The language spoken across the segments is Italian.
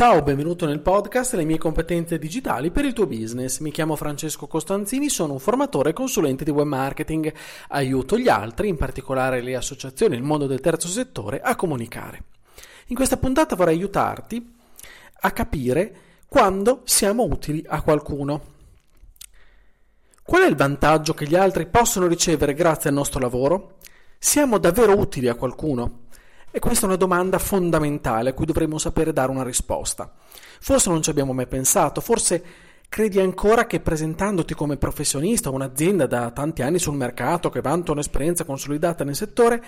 Ciao, benvenuto nel podcast Le mie competenze digitali per il tuo business. Mi chiamo Francesco Costanzini, sono un formatore e consulente di web marketing. Aiuto gli altri, in particolare le associazioni e il mondo del terzo settore, a comunicare. In questa puntata vorrei aiutarti a capire quando siamo utili a qualcuno. Qual è il vantaggio che gli altri possono ricevere grazie al nostro lavoro? Siamo davvero utili a qualcuno? E questa è una domanda fondamentale a cui dovremmo sapere dare una risposta. Forse non ci abbiamo mai pensato, forse credi ancora che presentandoti come professionista o un'azienda da tanti anni sul mercato che vanta un'esperienza consolidata nel settore,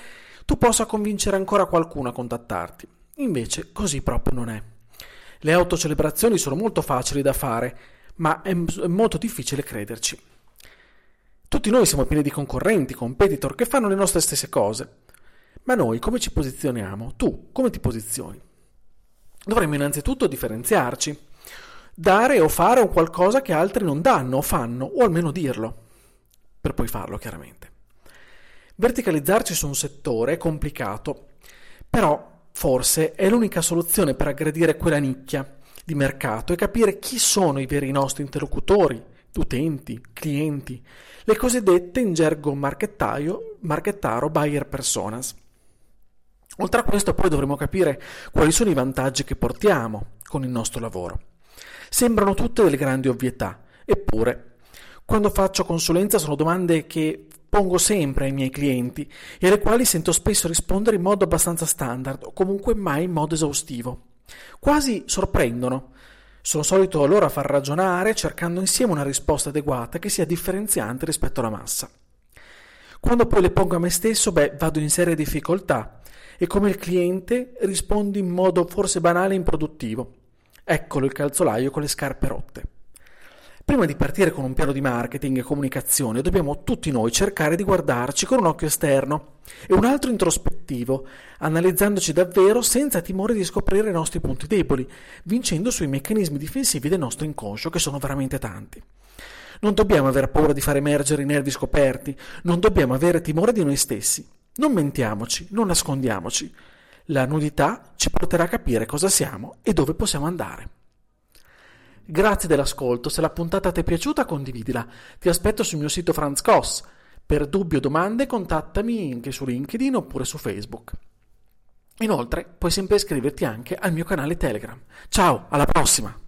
tu possa convincere ancora qualcuno a contattarti. Invece così proprio non è. Le autocelebrazioni sono molto facili da fare, ma è molto difficile crederci. Tutti noi siamo pieni di concorrenti, competitor che fanno le nostre stesse cose. Ma noi come ci posizioniamo? Tu come ti posizioni? Dovremmo innanzitutto differenziarci, dare o fare un qualcosa che altri non danno o fanno, o almeno dirlo, per poi farlo chiaramente. Verticalizzarci su un settore è complicato, però forse è l'unica soluzione per aggredire quella nicchia di mercato e capire chi sono i veri nostri interlocutori, utenti, clienti, le cosiddette in gergo marchettaio, marchettaro buyer personas. Oltre a questo poi dovremo capire quali sono i vantaggi che portiamo con il nostro lavoro. Sembrano tutte delle grandi ovvietà, eppure quando faccio consulenza sono domande che pongo sempre ai miei clienti e alle quali sento spesso rispondere in modo abbastanza standard o comunque mai in modo esaustivo. Quasi sorprendono. Sono solito allora far ragionare cercando insieme una risposta adeguata che sia differenziante rispetto alla massa. Quando poi le pongo a me stesso, beh, vado in serie difficoltà e come il cliente rispondi in modo forse banale e improduttivo. Eccolo il calzolaio con le scarpe rotte. Prima di partire con un piano di marketing e comunicazione dobbiamo tutti noi cercare di guardarci con un occhio esterno e un altro introspettivo, analizzandoci davvero senza timore di scoprire i nostri punti deboli, vincendo sui meccanismi difensivi del nostro inconscio, che sono veramente tanti. Non dobbiamo avere paura di far emergere i nervi scoperti, non dobbiamo avere timore di noi stessi. Non mentiamoci, non nascondiamoci. La nudità ci porterà a capire cosa siamo e dove possiamo andare. Grazie dell'ascolto, se la puntata ti è piaciuta condividila. Ti aspetto sul mio sito Franz Koss. Per dubbi o domande contattami anche su LinkedIn oppure su Facebook. Inoltre puoi sempre iscriverti anche al mio canale Telegram. Ciao, alla prossima!